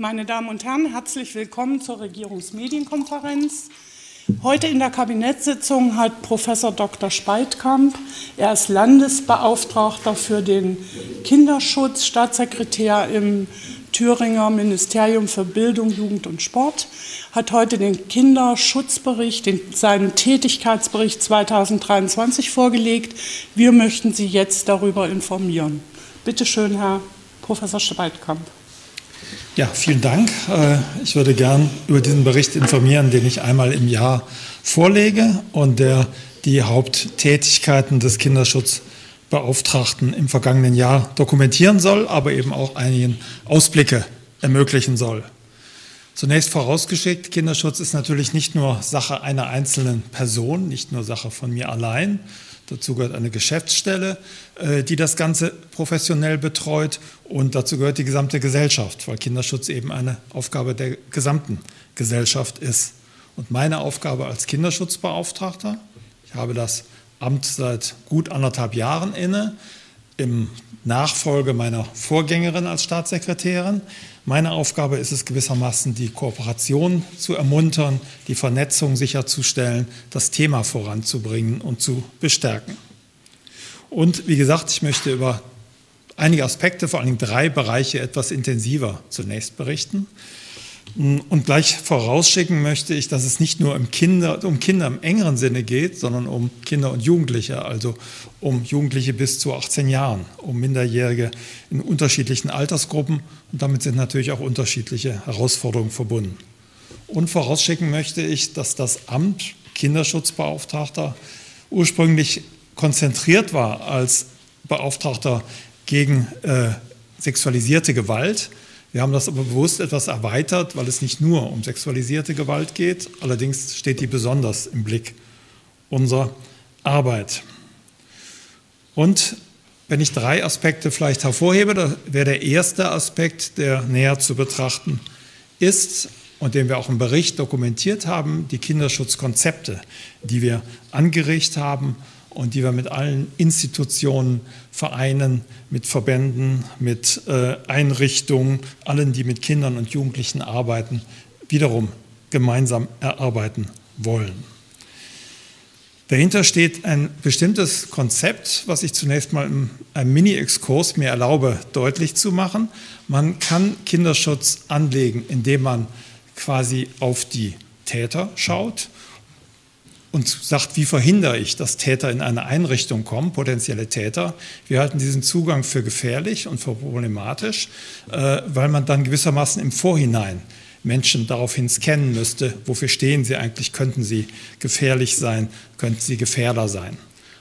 Meine Damen und Herren, herzlich willkommen zur Regierungsmedienkonferenz. Heute in der Kabinettssitzung hat Professor Dr. Speitkamp, er ist Landesbeauftragter für den Kinderschutz, Staatssekretär im Thüringer Ministerium für Bildung, Jugend und Sport, hat heute den Kinderschutzbericht, den, seinen Tätigkeitsbericht 2023 vorgelegt. Wir möchten Sie jetzt darüber informieren. Bitte schön, Herr Professor Speitkamp. Ja, vielen Dank. Äh, ich würde gern über diesen Bericht informieren, den ich einmal im Jahr vorlege und der die Haupttätigkeiten des Kinderschutzbeauftragten im vergangenen Jahr dokumentieren soll, aber eben auch einigen Ausblicke ermöglichen soll. Zunächst vorausgeschickt, Kinderschutz ist natürlich nicht nur Sache einer einzelnen Person, nicht nur Sache von mir allein, Dazu gehört eine Geschäftsstelle, äh, die das Ganze professionell betreut. Und dazu gehört die gesamte Gesellschaft, weil Kinderschutz eben eine Aufgabe der gesamten Gesellschaft ist. Und meine Aufgabe als Kinderschutzbeauftragter, ich habe das Amt seit gut anderthalb Jahren inne, im Nachfolge meiner Vorgängerin als Staatssekretärin. Meine Aufgabe ist es gewissermaßen, die Kooperation zu ermuntern, die Vernetzung sicherzustellen, das Thema voranzubringen und zu bestärken. Und wie gesagt, ich möchte über einige Aspekte, vor allem drei Bereiche, etwas intensiver zunächst berichten. Und gleich vorausschicken möchte ich, dass es nicht nur um Kinder, um Kinder im engeren Sinne geht, sondern um Kinder und Jugendliche, also um Jugendliche bis zu 18 Jahren, um Minderjährige in unterschiedlichen Altersgruppen. Und damit sind natürlich auch unterschiedliche Herausforderungen verbunden. Und vorausschicken möchte ich, dass das Amt Kinderschutzbeauftragter ursprünglich konzentriert war als Beauftragter gegen äh, sexualisierte Gewalt wir haben das aber bewusst etwas erweitert, weil es nicht nur um sexualisierte Gewalt geht. Allerdings steht die besonders im Blick unserer Arbeit. Und wenn ich drei Aspekte vielleicht hervorhebe, da wäre der erste Aspekt, der näher zu betrachten ist und den wir auch im Bericht dokumentiert haben, die Kinderschutzkonzepte, die wir angeregt haben und die wir mit allen Institutionen, Vereinen, mit Verbänden, mit äh, Einrichtungen, allen, die mit Kindern und Jugendlichen arbeiten, wiederum gemeinsam erarbeiten wollen. Dahinter steht ein bestimmtes Konzept, was ich zunächst mal in einem Mini-Exkurs mir erlaube, deutlich zu machen. Man kann Kinderschutz anlegen, indem man quasi auf die Täter schaut und sagt, wie verhindere ich, dass Täter in eine Einrichtung kommen, potenzielle Täter. Wir halten diesen Zugang für gefährlich und für problematisch, äh, weil man dann gewissermaßen im Vorhinein Menschen daraufhin scannen müsste, wofür stehen sie eigentlich, könnten sie gefährlich sein, könnten sie Gefährder sein.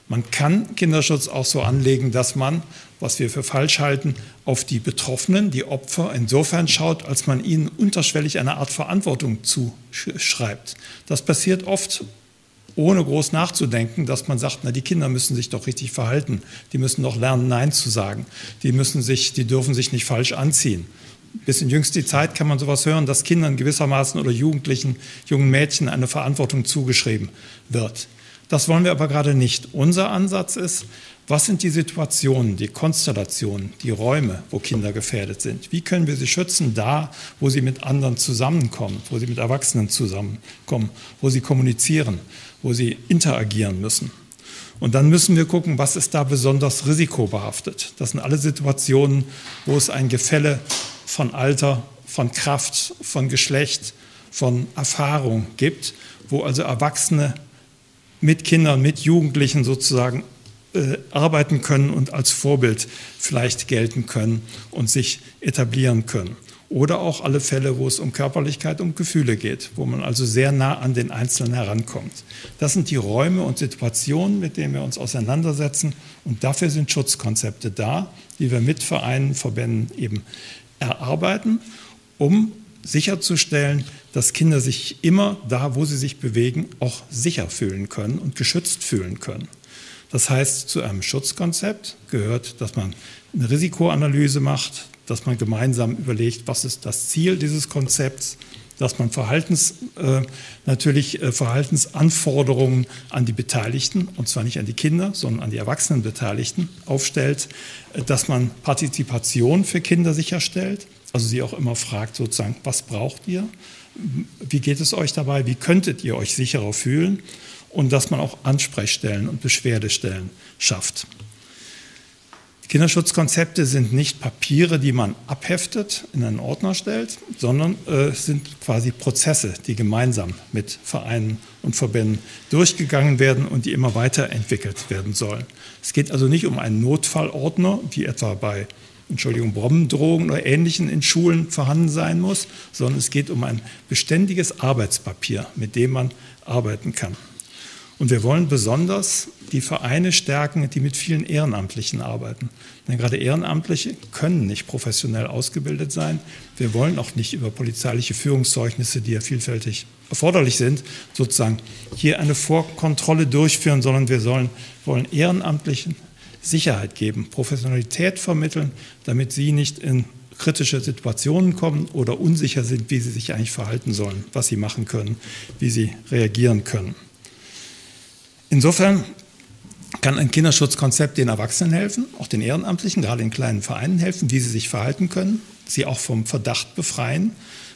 Man kann Kinderschutz auch so anlegen, dass man, was wir für falsch halten, auf die Betroffenen, die Opfer insofern schaut, als man ihnen unterschwellig eine Art Verantwortung zuschreibt. Das passiert oft ohne groß nachzudenken, dass man sagt, na, die Kinder müssen sich doch richtig verhalten, die müssen doch lernen, Nein zu sagen, die müssen sich, die dürfen sich nicht falsch anziehen. Bis in jüngste Zeit kann man sowas hören, dass Kindern gewissermaßen oder Jugendlichen, jungen Mädchen eine Verantwortung zugeschrieben wird. Das wollen wir aber gerade nicht. Unser Ansatz ist, was sind die Situationen, die Konstellationen, die Räume, wo Kinder gefährdet sind? Wie können wir sie schützen da, wo sie mit anderen zusammenkommen, wo sie mit Erwachsenen zusammenkommen, wo sie kommunizieren, wo sie interagieren müssen? Und dann müssen wir gucken, was ist da besonders risikobehaftet. Das sind alle Situationen, wo es ein Gefälle von Alter, von Kraft, von Geschlecht, von Erfahrung gibt, wo also Erwachsene mit Kindern, mit Jugendlichen sozusagen äh, arbeiten können und als Vorbild vielleicht gelten können und sich etablieren können. Oder auch alle Fälle, wo es um Körperlichkeit, um Gefühle geht, wo man also sehr nah an den Einzelnen herankommt. Das sind die Räume und Situationen, mit denen wir uns auseinandersetzen. Und dafür sind Schutzkonzepte da, die wir mit Vereinen, Verbänden eben erarbeiten, um sicherzustellen, dass Kinder sich immer da, wo sie sich bewegen, auch sicher fühlen können und geschützt fühlen können. Das heißt, zu einem Schutzkonzept gehört, dass man eine Risikoanalyse macht, dass man gemeinsam überlegt, was ist das Ziel dieses Konzepts, dass man Verhaltens, äh, natürlich äh, Verhaltensanforderungen an die Beteiligten, und zwar nicht an die Kinder, sondern an die erwachsenen Beteiligten aufstellt, äh, dass man Partizipation für Kinder sicherstellt, also sie auch immer fragt sozusagen, was braucht ihr? Wie geht es euch dabei? Wie könntet ihr euch sicherer fühlen? Und dass man auch Ansprechstellen und Beschwerdestellen schafft. Kinderschutzkonzepte sind nicht Papiere, die man abheftet, in einen Ordner stellt, sondern äh, sind quasi Prozesse, die gemeinsam mit Vereinen und Verbänden durchgegangen werden und die immer weiterentwickelt werden sollen. Es geht also nicht um einen Notfallordner, wie etwa bei Entschuldigung, Bombendrohungen oder Ähnlichen in Schulen vorhanden sein muss, sondern es geht um ein beständiges Arbeitspapier, mit dem man arbeiten kann. Und wir wollen besonders die Vereine stärken, die mit vielen Ehrenamtlichen arbeiten. Denn gerade Ehrenamtliche können nicht professionell ausgebildet sein. Wir wollen auch nicht über polizeiliche Führungszeugnisse, die ja vielfältig erforderlich sind, sozusagen hier eine Vorkontrolle durchführen, sondern wir sollen, wollen Ehrenamtlichen Sicherheit geben, Professionalität vermitteln, damit sie nicht in kritische Situationen kommen oder unsicher sind, wie sie sich eigentlich verhalten sollen, was sie machen können, wie sie reagieren können. Insofern kann ein Kinderschutzkonzept den Erwachsenen helfen, auch den Ehrenamtlichen, gerade in kleinen Vereinen helfen, wie sie sich verhalten können, sie auch vom Verdacht befreien,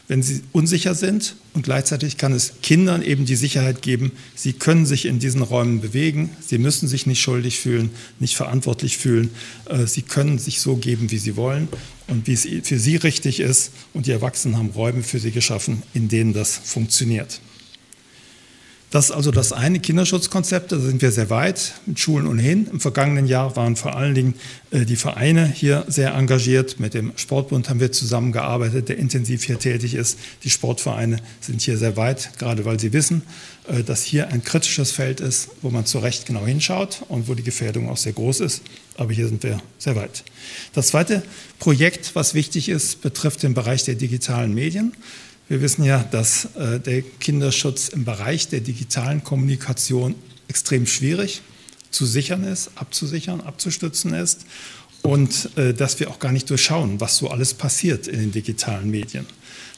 wenn sie unsicher sind. Und gleichzeitig kann es Kindern eben die Sicherheit geben, sie können sich in diesen Räumen bewegen, sie müssen sich nicht schuldig fühlen, nicht verantwortlich fühlen, äh, sie können sich so geben, wie sie wollen und wie es für sie richtig ist. Und die Erwachsenen haben Räume für sie geschaffen, in denen das funktioniert. Das ist also das eine Kinderschutzkonzept, da sind wir sehr weit, mit Schulen ohnehin. Im vergangenen Jahr waren vor allen Dingen äh, die Vereine hier sehr engagiert. Mit dem Sportbund haben wir zusammengearbeitet, der intensiv hier tätig ist. Die Sportvereine sind hier sehr weit, gerade weil sie wissen, äh, dass hier ein kritisches Feld ist, wo man zu Recht genau hinschaut und wo die Gefährdung auch sehr groß ist. Aber hier sind wir sehr weit. Das zweite Projekt, was wichtig ist, betrifft den Bereich der digitalen Medien. Wir wissen ja, dass äh, der Kinderschutz im Bereich der digitalen Kommunikation extrem schwierig zu sichern ist, abzusichern, abzustützen ist und äh, dass wir auch gar nicht durchschauen, was so alles passiert in den digitalen Medien.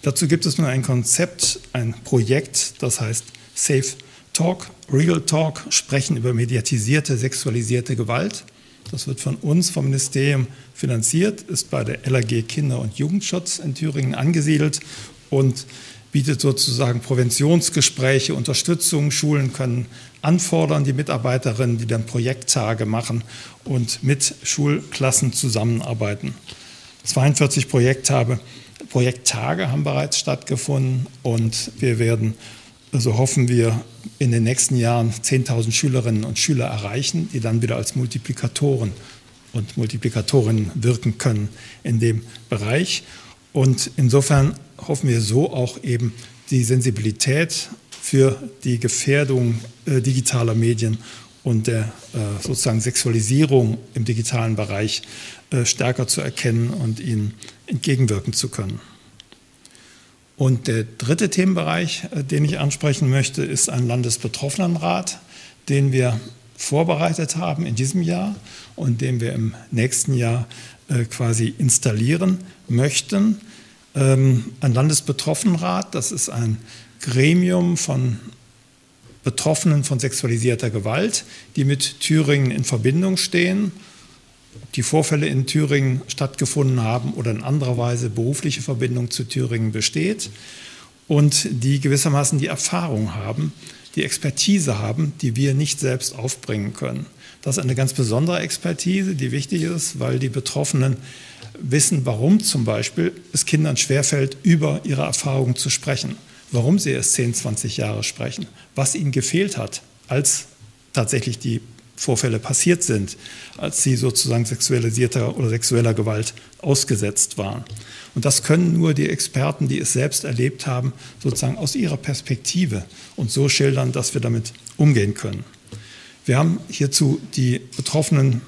Dazu gibt es nun ein Konzept, ein Projekt, das heißt Safe Talk, Real Talk, sprechen über mediatisierte, sexualisierte Gewalt. Das wird von uns, vom Ministerium finanziert, ist bei der LAG Kinder- und Jugendschutz in Thüringen angesiedelt und bietet sozusagen Präventionsgespräche, Unterstützung. Schulen können anfordern, die Mitarbeiterinnen, die dann Projekttage machen und mit Schulklassen zusammenarbeiten. 42 Projekttage, Projekttage haben bereits stattgefunden und wir werden, so also hoffen wir, in den nächsten Jahren 10.000 Schülerinnen und Schüler erreichen, die dann wieder als Multiplikatoren und Multiplikatorinnen wirken können in dem Bereich. Und insofern hoffen wir so auch eben die Sensibilität für die Gefährdung äh, digitaler Medien und der äh, sozusagen Sexualisierung im digitalen Bereich äh, stärker zu erkennen und ihnen entgegenwirken zu können. Und der dritte Themenbereich, äh, den ich ansprechen möchte, ist ein Landesbetroffenenrat, den wir vorbereitet haben in diesem Jahr und den wir im nächsten Jahr äh, quasi installieren möchten. Ähm, ein Landesbetroffenenrat, das ist ein Gremium von Betroffenen von sexualisierter Gewalt, die mit Thüringen in Verbindung stehen, die Vorfälle in Thüringen stattgefunden haben oder in anderer Weise berufliche Verbindung zu Thüringen besteht und die gewissermaßen die Erfahrung haben, die Expertise haben, die wir nicht selbst aufbringen können. Das ist eine ganz besondere Expertise, die wichtig ist, weil die Betroffenen wissen, warum zum Beispiel es Kindern schwerfällt, über ihre Erfahrungen zu sprechen, warum sie erst 10, 20 Jahre sprechen, was ihnen gefehlt hat, als tatsächlich die Vorfälle passiert sind, als sie sozusagen sexualisierter oder sexueller Gewalt ausgesetzt waren. Und das können nur die Experten, die es selbst erlebt haben, sozusagen aus ihrer Perspektive und so schildern, dass wir damit umgehen können. Wir haben hierzu die betroffenen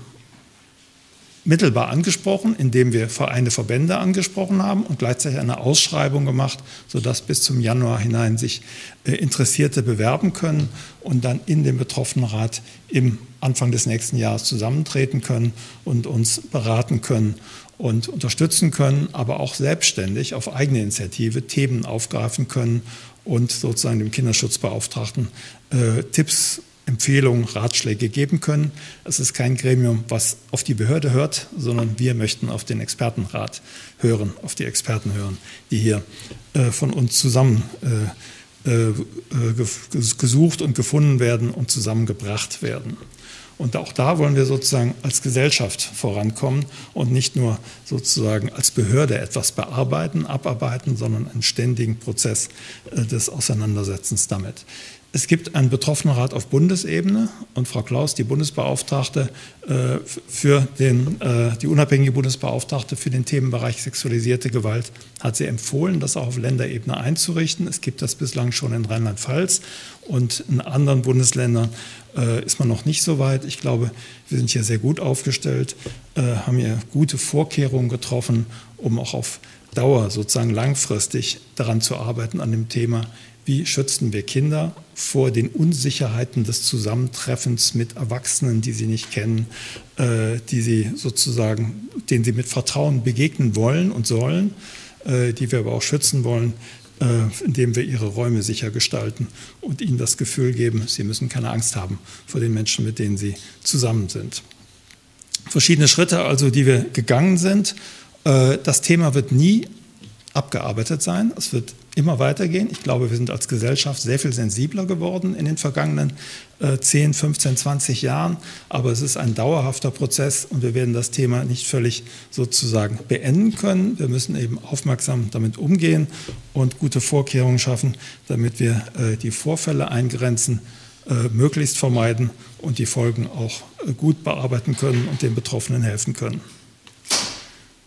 mittelbar angesprochen, indem wir Vereine, Verbände angesprochen haben und gleichzeitig eine Ausschreibung gemacht, sodass bis zum Januar hinein sich äh, Interessierte bewerben können und dann in dem Betroffenenrat im Anfang des nächsten Jahres zusammentreten können und uns beraten können und unterstützen können, aber auch selbstständig auf eigene Initiative Themen aufgreifen können und sozusagen dem Kinderschutzbeauftragten äh, Tipps Empfehlungen, Ratschläge geben können. Es ist kein Gremium, was auf die Behörde hört, sondern wir möchten auf den Expertenrat hören, auf die Experten hören, die hier äh, von uns zusammen äh, äh, gesucht und gefunden werden und zusammengebracht werden. Und auch da wollen wir sozusagen als Gesellschaft vorankommen und nicht nur sozusagen als Behörde etwas bearbeiten, abarbeiten, sondern einen ständigen Prozess äh, des Auseinandersetzens damit. Es gibt einen Betroffenenrat auf Bundesebene und Frau Klaus, die Bundesbeauftragte äh, für den, äh, die unabhängige Bundesbeauftragte für den Themenbereich sexualisierte Gewalt, hat sie empfohlen, das auch auf Länderebene einzurichten. Es gibt das bislang schon in Rheinland-Pfalz und in anderen Bundesländern äh, ist man noch nicht so weit. Ich glaube, wir sind hier sehr gut aufgestellt, haben hier gute Vorkehrungen getroffen, um auch auf Dauer sozusagen langfristig daran zu arbeiten an dem Thema, wie schützen wir Kinder vor den Unsicherheiten des Zusammentreffens mit Erwachsenen, die sie nicht kennen, äh, die sie sozusagen, denen sie mit Vertrauen begegnen wollen und sollen, äh, die wir aber auch schützen wollen, äh, indem wir ihre Räume sicher gestalten und ihnen das Gefühl geben, sie müssen keine Angst haben vor den Menschen, mit denen sie zusammen sind. Verschiedene Schritte also, die wir gegangen sind. Äh, das Thema wird nie abgearbeitet sein. Es wird immer weitergehen. Ich glaube, wir sind als Gesellschaft sehr viel sensibler geworden in den vergangenen äh, 10, 15, 20 Jahren. Aber es ist ein dauerhafter Prozess und wir werden das Thema nicht völlig sozusagen beenden können. Wir müssen eben aufmerksam damit umgehen und gute Vorkehrungen schaffen, damit wir äh, die Vorfälle eingrenzen, äh, möglichst vermeiden und die Folgen auch äh, gut bearbeiten können und den Betroffenen helfen können.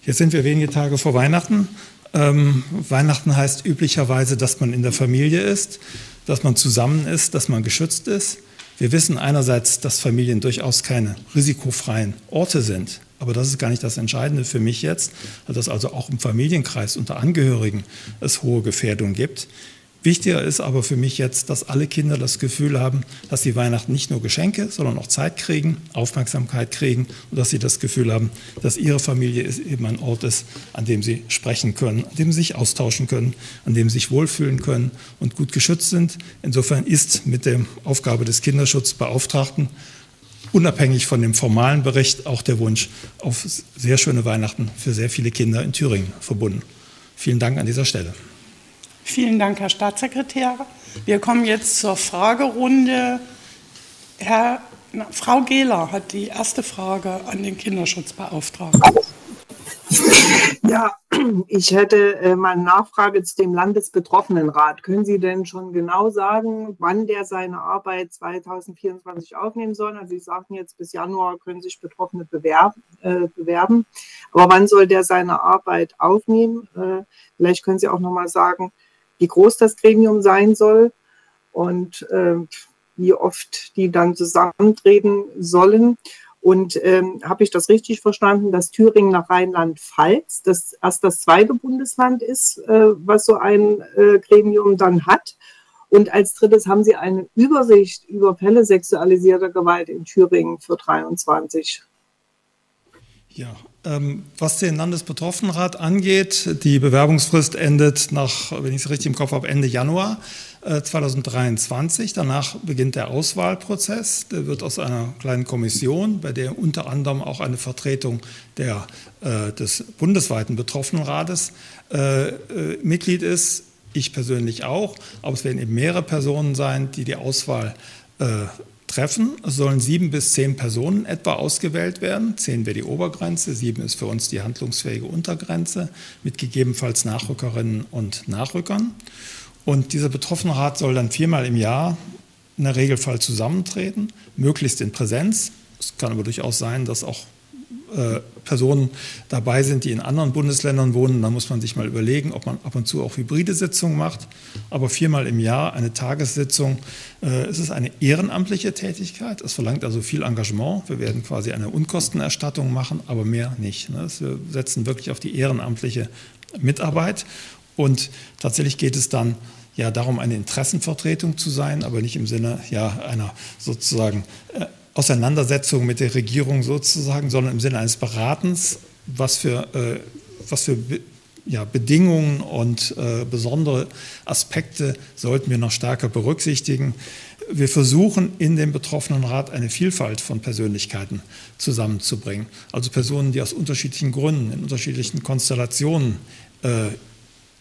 Jetzt sind wir wenige Tage vor Weihnachten. Ähm, Weihnachten heißt üblicherweise, dass man in der Familie ist, dass man zusammen ist, dass man geschützt ist. Wir wissen einerseits, dass Familien durchaus keine risikofreien Orte sind. Aber das ist gar nicht das Entscheidende für mich jetzt, dass also auch im Familienkreis unter Angehörigen es hohe Gefährdung gibt. Wichtiger ist aber für mich jetzt, dass alle Kinder das Gefühl haben, dass sie Weihnachten nicht nur Geschenke, sondern auch Zeit kriegen, Aufmerksamkeit kriegen und dass sie das Gefühl haben, dass ihre Familie eben ein Ort ist, an dem sie sprechen können, an dem sie sich austauschen können, an dem sie sich wohlfühlen können und gut geschützt sind. Insofern ist mit der Aufgabe des Kinderschutzbeauftragten unabhängig von dem formalen Bericht auch der Wunsch auf sehr schöne Weihnachten für sehr viele Kinder in Thüringen verbunden. Vielen Dank an dieser Stelle. Vielen Dank, Herr Staatssekretär. Wir kommen jetzt zur Fragerunde. Herr, na, Frau Gehler hat die erste Frage an den Kinderschutzbeauftragten. Ja, ich hätte äh, mal eine Nachfrage zu dem Landesbetroffenenrat. Können Sie denn schon genau sagen, wann der seine Arbeit 2024 aufnehmen soll? Also Sie sagten jetzt, bis Januar können sich Betroffene bewerben. Äh, bewerben. Aber wann soll der seine Arbeit aufnehmen? Äh, vielleicht können Sie auch noch mal sagen, wie groß das Gremium sein soll und äh, wie oft die dann zusammentreten sollen. Und ähm, habe ich das richtig verstanden, dass Thüringen nach Rheinland-Pfalz das erst das zweite Bundesland ist, äh, was so ein äh, Gremium dann hat? Und als drittes haben Sie eine Übersicht über Fälle sexualisierter Gewalt in Thüringen für 23. Ja, ähm, was den Landesbetroffenenrat angeht, die Bewerbungsfrist endet nach, wenn ich es richtig im Kopf habe, Ende Januar 2023. Äh, Danach beginnt der Auswahlprozess. Der wird aus einer kleinen Kommission, bei der unter anderem auch eine Vertretung der, äh, des bundesweiten Betroffenenrates äh, Mitglied ist. Ich persönlich auch, aber es werden eben mehrere Personen sein, die die Auswahl treffen. Sollen sieben bis zehn Personen etwa ausgewählt werden. Zehn wäre die Obergrenze, sieben ist für uns die handlungsfähige Untergrenze mit gegebenenfalls Nachrückerinnen und Nachrückern. Und dieser Betroffenenrat soll dann viermal im Jahr in der Regelfall zusammentreten, möglichst in Präsenz. Es kann aber durchaus sein, dass auch äh, Personen dabei sind, die in anderen Bundesländern wohnen, dann muss man sich mal überlegen, ob man ab und zu auch hybride Sitzungen macht. Aber viermal im Jahr eine Tagessitzung, äh, es ist eine ehrenamtliche Tätigkeit. Es verlangt also viel Engagement. Wir werden quasi eine Unkostenerstattung machen, aber mehr nicht. Ne? Wir setzen wirklich auf die ehrenamtliche Mitarbeit. Und tatsächlich geht es dann ja darum, eine Interessenvertretung zu sein, aber nicht im Sinne ja, einer sozusagen äh, Auseinandersetzung mit der Regierung sozusagen, sondern im Sinne eines Beratens, was für, äh, was für ja, Bedingungen und äh, besondere Aspekte sollten wir noch stärker berücksichtigen. Wir versuchen in dem betroffenen Rat eine Vielfalt von Persönlichkeiten zusammenzubringen. Also Personen, die aus unterschiedlichen Gründen, in unterschiedlichen Konstellationen äh,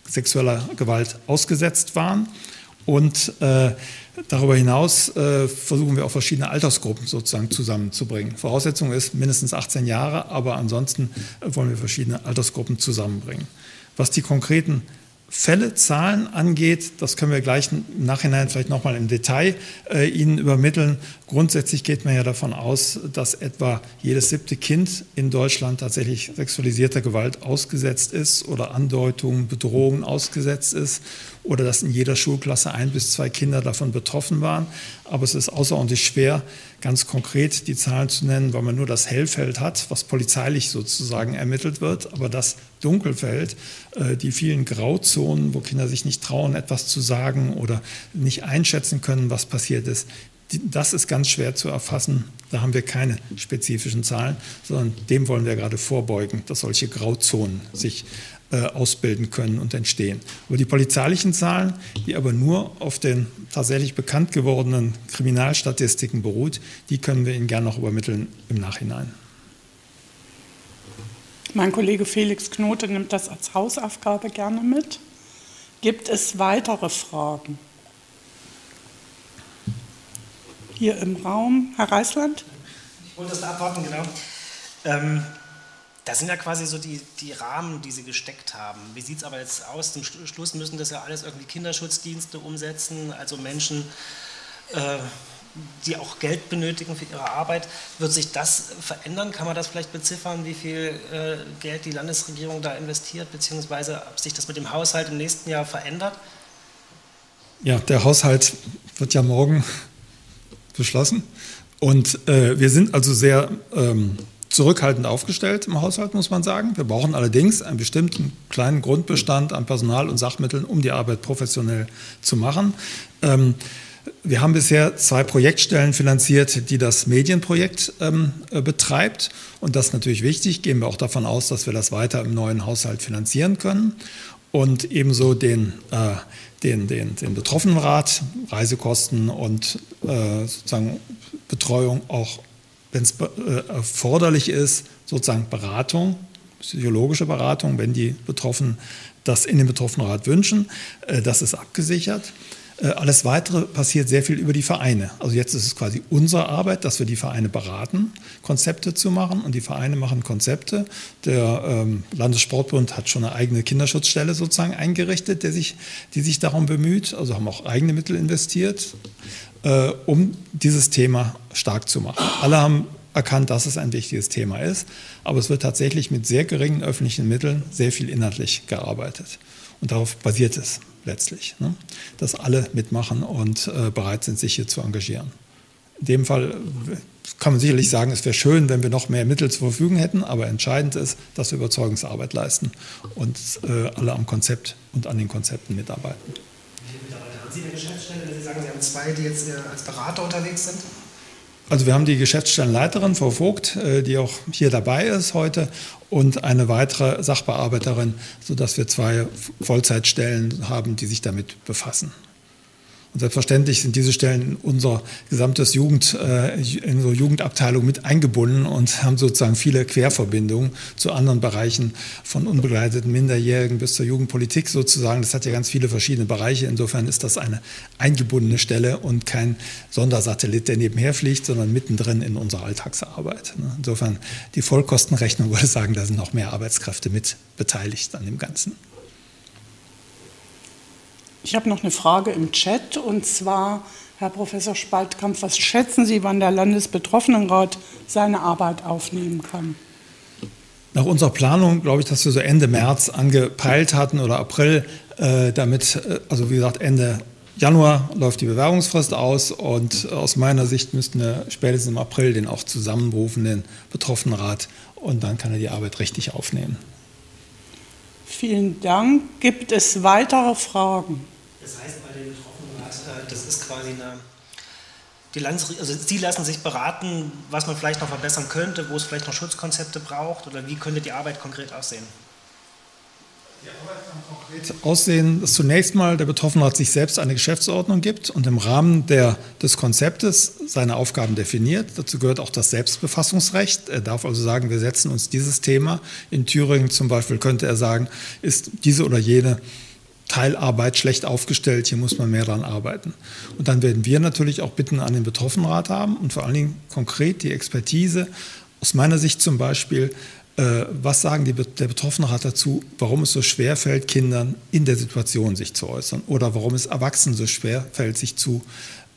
sexueller Gewalt ausgesetzt waren und äh, Darüber hinaus äh, versuchen wir auch verschiedene Altersgruppen sozusagen zusammenzubringen. Voraussetzung ist mindestens 18 Jahre, aber ansonsten wollen wir verschiedene Altersgruppen zusammenbringen. Was die konkreten Fälle, Zahlen angeht, das können wir gleich im Nachhinein vielleicht nochmal im Detail äh, Ihnen übermitteln. Grundsätzlich geht man ja davon aus, dass etwa jedes siebte Kind in Deutschland tatsächlich sexualisierter Gewalt ausgesetzt ist oder Andeutungen, Bedrohungen ausgesetzt ist oder dass in jeder Schulklasse ein bis zwei Kinder davon betroffen waren. Aber es ist außerordentlich schwer, ganz konkret die Zahlen zu nennen, weil man nur das Hellfeld hat, was polizeilich sozusagen ermittelt wird. Aber das Dunkelfeld, äh, die vielen Grauzonen, wo Kinder sich nicht trauen, etwas zu sagen oder nicht einschätzen können, was passiert ist, das ist ganz schwer zu erfassen. Da haben wir keine spezifischen Zahlen, sondern dem wollen wir gerade vorbeugen, dass solche Grauzonen sich äh, ausbilden können und entstehen. Aber die polizeilichen Zahlen, die aber nur auf den tatsächlich bekannt gewordenen Kriminalstatistiken beruht, die können wir Ihnen gerne noch übermitteln im Nachhinein. Mein Kollege Felix Knote nimmt das als Hausaufgabe gerne mit. Gibt es weitere Fragen? Hier im Raum, Herr Reisland? Ich wollte das da abwarten, genau. Ähm, das sind ja quasi so die, die Rahmen, die sie gesteckt haben. Wie sieht es aber jetzt aus? Zum Schluss müssen das ja alles irgendwie Kinderschutzdienste umsetzen, also Menschen, äh, die auch Geld benötigen für ihre Arbeit. Wird sich das verändern? Kann man das vielleicht beziffern, wie viel äh, Geld die Landesregierung da investiert, beziehungsweise ob sich das mit dem Haushalt im nächsten Jahr verändert? Ja, der Haushalt wird ja morgen beschlossen. Und äh, wir sind also sehr ähm, zurückhaltend aufgestellt im Haushalt, muss man sagen. Wir brauchen allerdings einen bestimmten kleinen Grundbestand an Personal und Sachmitteln, um die Arbeit professionell zu machen. Ähm, wir haben bisher zwei Projektstellen finanziert, die das Medienprojekt ähm, äh, betreibt. Und das ist natürlich wichtig. Gehen wir auch davon aus, dass wir das weiter im neuen Haushalt finanzieren können. Und ebenso den, äh, den, den, den Betroffenenrat, Reisekosten und äh, sozusagen Betreuung auch wenn es äh, erforderlich ist, sozusagen Beratung, psychologische Beratung, wenn die Betroffenen das in den Betroffenenrat wünschen, äh, das ist abgesichert. Äh, alles Weitere passiert sehr viel über die Vereine. Also jetzt ist es quasi unsere Arbeit, dass wir die Vereine beraten, Konzepte zu machen. Und die Vereine machen Konzepte. Der ähm, Landessportbund hat schon eine eigene Kinderschutzstelle sozusagen eingerichtet, der sich, die sich darum bemüht. Also haben auch eigene Mittel investiert äh, um dieses Thema stark zu machen. Alle haben erkannt, dass es ein wichtiges Thema ist, aber es wird tatsächlich mit sehr geringen öffentlichen Mitteln sehr viel inhaltlich gearbeitet. Und darauf basiert es letztlich, ne? dass alle mitmachen und äh, bereit sind, sich hier zu engagieren. In dem Fall kann man sicherlich sagen, es wäre schön, wenn wir noch mehr Mittel zur Verfügung hätten, aber entscheidend ist, dass wir Überzeugungsarbeit leisten und äh, alle am Konzept und an den Konzepten mitarbeiten. Sie eine Geschäftsstelle, wenn Sie sagen, Sie haben zwei, die jetzt äh, als Berater unterwegs sind? Also wir haben die Geschäftsstellenleiterin, Frau Vogt, äh, die auch hier dabei ist heute, und eine weitere Sachbearbeiterin, sodass wir zwei Vollzeitstellen haben, die sich damit befassen. Und selbstverständlich sind diese Stellen in unser gesamtes Jugend, äh, in unsere Jugendabteilung mit eingebunden und haben sozusagen viele Querverbindungen zu anderen Bereichen von unbegleiteten Minderjährigen bis zur Jugendpolitik sozusagen. Das hat ja ganz viele verschiedene Bereiche. Insofern ist das eine eingebundene Stelle und kein Sondersatellit, der nebenher fliegt, sondern mittendrin in unserer Alltagsarbeit. Ne? Insofern die Vollkostenrechnung würde sagen, da sind noch mehr Arbeitskräfte mit beteiligt an dem Ganzen. Ich habe noch eine Frage im Chat und zwar, Herr Professor Spaltkamp, was schätzen Sie, wann der Landesbetroffenenrat seine Arbeit aufnehmen kann? nach unserer Planung, glaube ich, dass wir so Ende März angepeilt hatten oder April, äh, damit, äh, also wie gesagt, Ende Januar läuft die Bewerbungsfrist aus und aus meiner Sicht müssten wir spätestens im April den auch zusammenberufen, den Betroffenenrat, und dann kann er die Arbeit richtig aufnehmen. Vielen Dank. Gibt es weitere Fragen? Das heißt, bei dem Betroffenenrat, äh, das ist quasi eine. Die Landes also Sie lassen sich beraten, was man vielleicht noch verbessern könnte, wo es vielleicht noch Schutzkonzepte braucht oder wie könnte die Arbeit konkret aussehen? Die Arbeit kann konkret aussehen, dass zunächst mal der Betroffenheit sich selbst eine Geschäftsordnung gibt und im Rahmen der, des Konzeptes seine Aufgaben definiert. Dazu gehört auch das Selbstbefassungsrecht. Er darf also sagen, wir setzen uns dieses Thema. In Thüringen zum Beispiel könnte er sagen, ist diese oder jene Teilarbeit schlecht aufgestellt, hier muss man mehr daran arbeiten. Und dann werden wir natürlich auch Bitten an den Betroffenenrat haben und vor allen Dingen konkret die Expertise, aus meiner Sicht zum Beispiel, äh, was sagen die, der Betroffenenrat dazu, warum es so schwer fällt, Kindern in der Situation sich zu äußern oder warum es Erwachsenen so schwer fällt, sich zu,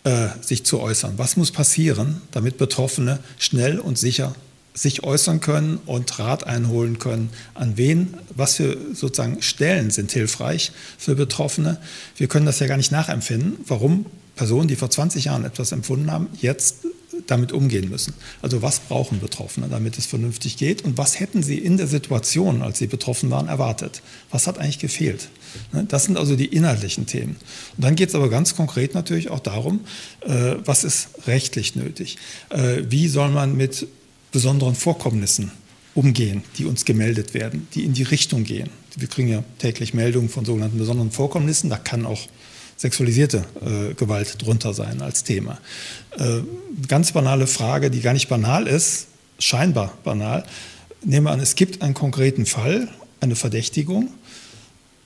äh, sich zu äußern? Was muss passieren, damit Betroffene schnell und sicher sich äußern können und Rat einholen können, an wen, was für sozusagen Stellen sind hilfreich für Betroffene. Wir können das ja gar nicht nachempfinden, warum Personen, die vor 20 Jahren etwas empfunden haben, jetzt damit umgehen müssen. Also was brauchen Betroffene, damit es vernünftig geht und was hätten sie in der Situation, als sie betroffen waren, erwartet? Was hat eigentlich gefehlt? Ne, das sind also die inhaltlichen Themen. Und dann geht es aber ganz konkret natürlich auch darum, äh, was ist rechtlich nötig? Äh, wie soll man mit besonderen Vorkommnissen umgehen, die uns gemeldet werden, die in die Richtung gehen? Wir kriegen ja täglich Meldungen von sogenannten besonderen Vorkommnissen. Da kann auch sexualisierte äh, Gewalt drunter sein als Thema. Äh, ganz banale Frage, die gar nicht banal ist, scheinbar banal. Nehmen wir an, es gibt einen konkreten Fall, eine Verdächtigung.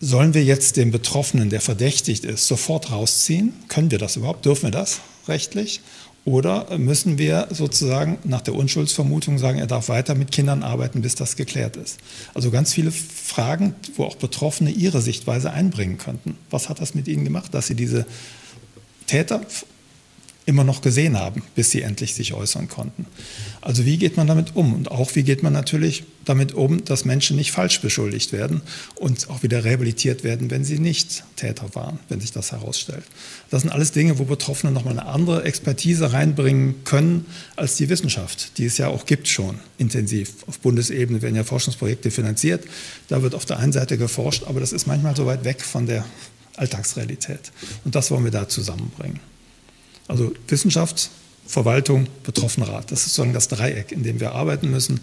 Sollen wir jetzt den Betroffenen, der verdächtigt ist, sofort rausziehen? Können wir das überhaupt? Dürfen wir das rechtlich? Oder müssen wir sozusagen nach der Unschuldsvermutung sagen, er darf weiter mit Kindern arbeiten, bis das geklärt ist? Also ganz viele Fragen, wo auch Betroffene ihre Sichtweise einbringen könnten. Was hat das mit ihnen gemacht, dass sie diese Täter immer noch gesehen haben, bis sie endlich sich äußern konnten. Also wie geht man damit um? Und auch wie geht man natürlich damit um, dass Menschen nicht falsch beschuldigt werden und auch wieder rehabilitiert werden, wenn sie nicht Täter waren, wenn sich das herausstellt. Das sind alles Dinge, wo Betroffene nochmal eine andere Expertise reinbringen können als die Wissenschaft, die es ja auch gibt schon intensiv. Auf Bundesebene werden ja Forschungsprojekte finanziert. Da wird auf der einen Seite geforscht, aber das ist manchmal so weit weg von der Alltagsrealität. Und das wollen wir da zusammenbringen. Also Wissenschaft, Verwaltung, Betroffenenrat. Das ist sozusagen das Dreieck, in dem wir arbeiten müssen,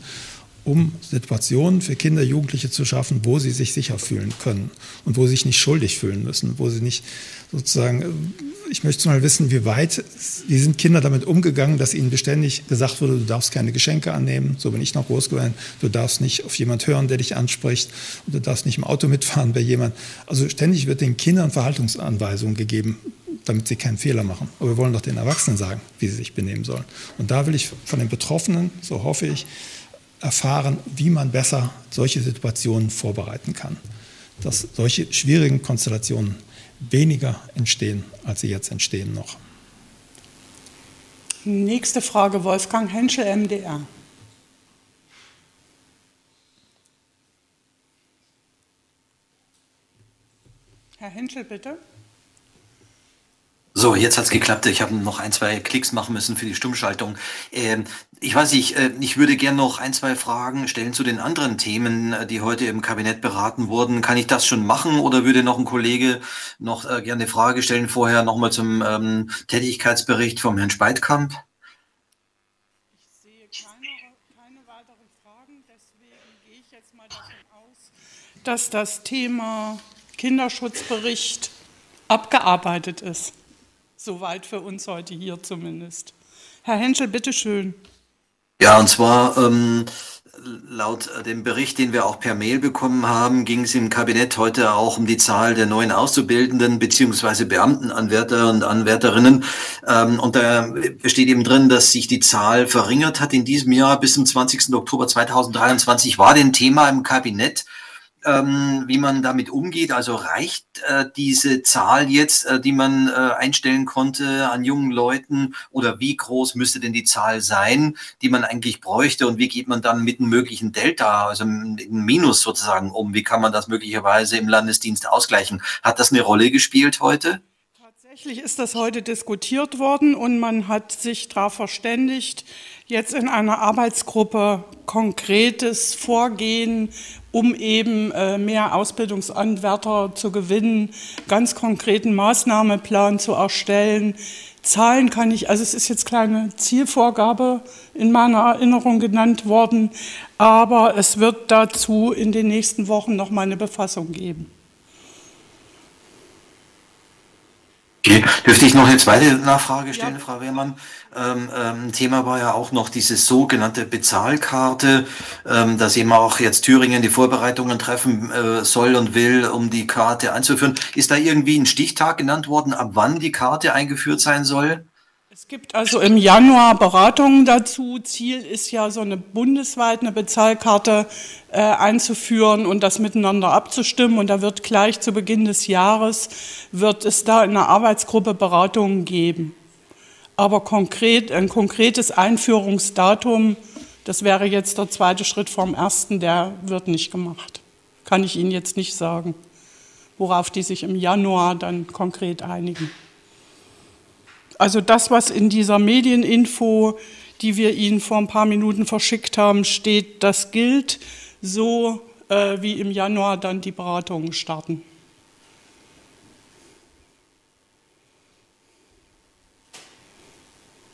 um Situationen für Kinder, Jugendliche zu schaffen, wo sie sich sicher fühlen können und wo sie sich nicht schuldig fühlen müssen, wo sie nicht sozusagen, ich möchte mal wissen, wie weit, wie sind Kinder damit umgegangen, dass ihnen beständig gesagt wurde, du darfst keine Geschenke annehmen, so bin ich noch groß geworden, du darfst nicht auf jemand hören, der dich anspricht, und du darfst nicht im Auto mitfahren bei jemand. Also ständig wird den Kindern Verhaltungsanweisungen gegeben, damit sie keinen Fehler machen. Aber wir wollen doch den Erwachsenen sagen, wie sie sich benehmen sollen. Und da will ich von den Betroffenen, so hoffe ich, erfahren, wie man besser solche Situationen vorbereiten kann. Dass solche schwierigen Konstellationen weniger entstehen, als sie jetzt entstehen noch. Nächste Frage, Wolfgang Henschel, MDR. Herr Henschel, bitte. So, jetzt hat's geklappt. Ich habe noch ein, zwei Klicks machen müssen für die Stummschaltung. Ähm, ich weiß nicht, äh, ich würde gerne noch ein, zwei Fragen stellen zu den anderen Themen, äh, die heute im Kabinett beraten wurden. Kann ich das schon machen oder würde noch ein Kollege noch äh, gerne eine Frage stellen vorher nochmal zum ähm, Tätigkeitsbericht vom Herrn Speitkamp? Ich sehe keine weiteren Fragen, deswegen gehe ich jetzt mal davon aus, dass das Thema Kinderschutzbericht abgearbeitet ist. Soweit für uns heute hier zumindest. Herr Henschel, bitteschön. Ja, und zwar ähm, laut dem Bericht, den wir auch per Mail bekommen haben, ging es im Kabinett heute auch um die Zahl der neuen Auszubildenden beziehungsweise Beamtenanwärter und Anwärterinnen. Ähm, und da steht eben drin, dass sich die Zahl verringert hat in diesem Jahr. Bis zum 20. Oktober 2023 war den Thema im Kabinett. Ähm, wie man damit umgeht? Also reicht äh, diese Zahl jetzt, äh, die man äh, einstellen konnte an jungen Leuten? Oder wie groß müsste denn die Zahl sein, die man eigentlich bräuchte? Und wie geht man dann mit einem möglichen Delta, also einem Minus sozusagen um? Wie kann man das möglicherweise im Landesdienst ausgleichen? Hat das eine Rolle gespielt heute? Tatsächlich ist das heute diskutiert worden und man hat sich darauf verständigt, jetzt in einer Arbeitsgruppe konkretes Vorgehen, um eben äh, mehr Ausbildungsanwärter zu gewinnen, ganz konkreten Maßnahmeplan zu erstellen. Zahlen kann ich, also es ist jetzt kleine Zielvorgabe in meiner Erinnerung genannt worden, aber es wird dazu in den nächsten Wochen noch mal eine Befassung geben. Okay. Dürfte ich noch eine zweite Nachfrage stellen, ja. Frau Wehrmann? Ähm, ähm, Thema war ja auch noch diese sogenannte Bezahlkarte, ähm, dass eben auch jetzt Thüringen die Vorbereitungen treffen äh, soll und will, um die Karte einzuführen. Ist da irgendwie ein Stichtag genannt worden, ab wann die Karte eingeführt sein soll? Es gibt also im Januar Beratungen dazu. Ziel ist ja so eine bundesweit eine Bezahlkarte äh, einzuführen und das miteinander abzustimmen. Und da wird gleich zu Beginn des Jahres wird es da in einer Arbeitsgruppe Beratungen geben. Aber konkret ein konkretes Einführungsdatum, das wäre jetzt der zweite Schritt vom ersten, der wird nicht gemacht. Kann ich Ihnen jetzt nicht sagen, worauf die sich im Januar dann konkret einigen. Also das, was in dieser Medieninfo, die wir Ihnen vor ein paar Minuten verschickt haben, steht, das gilt so, äh, wie im Januar dann die Beratungen starten.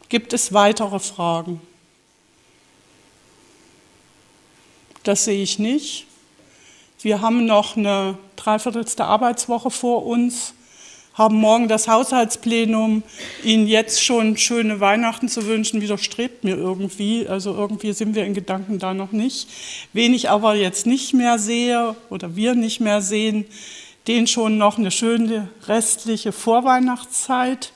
Gibt es weitere Fragen? Das sehe ich nicht. Wir haben noch eine dreiviertelste Arbeitswoche vor uns haben morgen das Haushaltsplenum. Ihnen jetzt schon schöne Weihnachten zu wünschen, widerstrebt mir irgendwie. Also irgendwie sind wir in Gedanken da noch nicht. Wen ich aber jetzt nicht mehr sehe oder wir nicht mehr sehen, den schon noch eine schöne restliche Vorweihnachtszeit.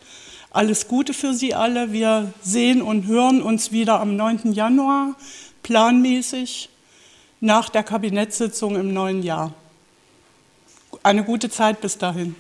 Alles Gute für Sie alle. Wir sehen und hören uns wieder am 9. Januar planmäßig nach der Kabinettssitzung im neuen Jahr. Eine gute Zeit bis dahin.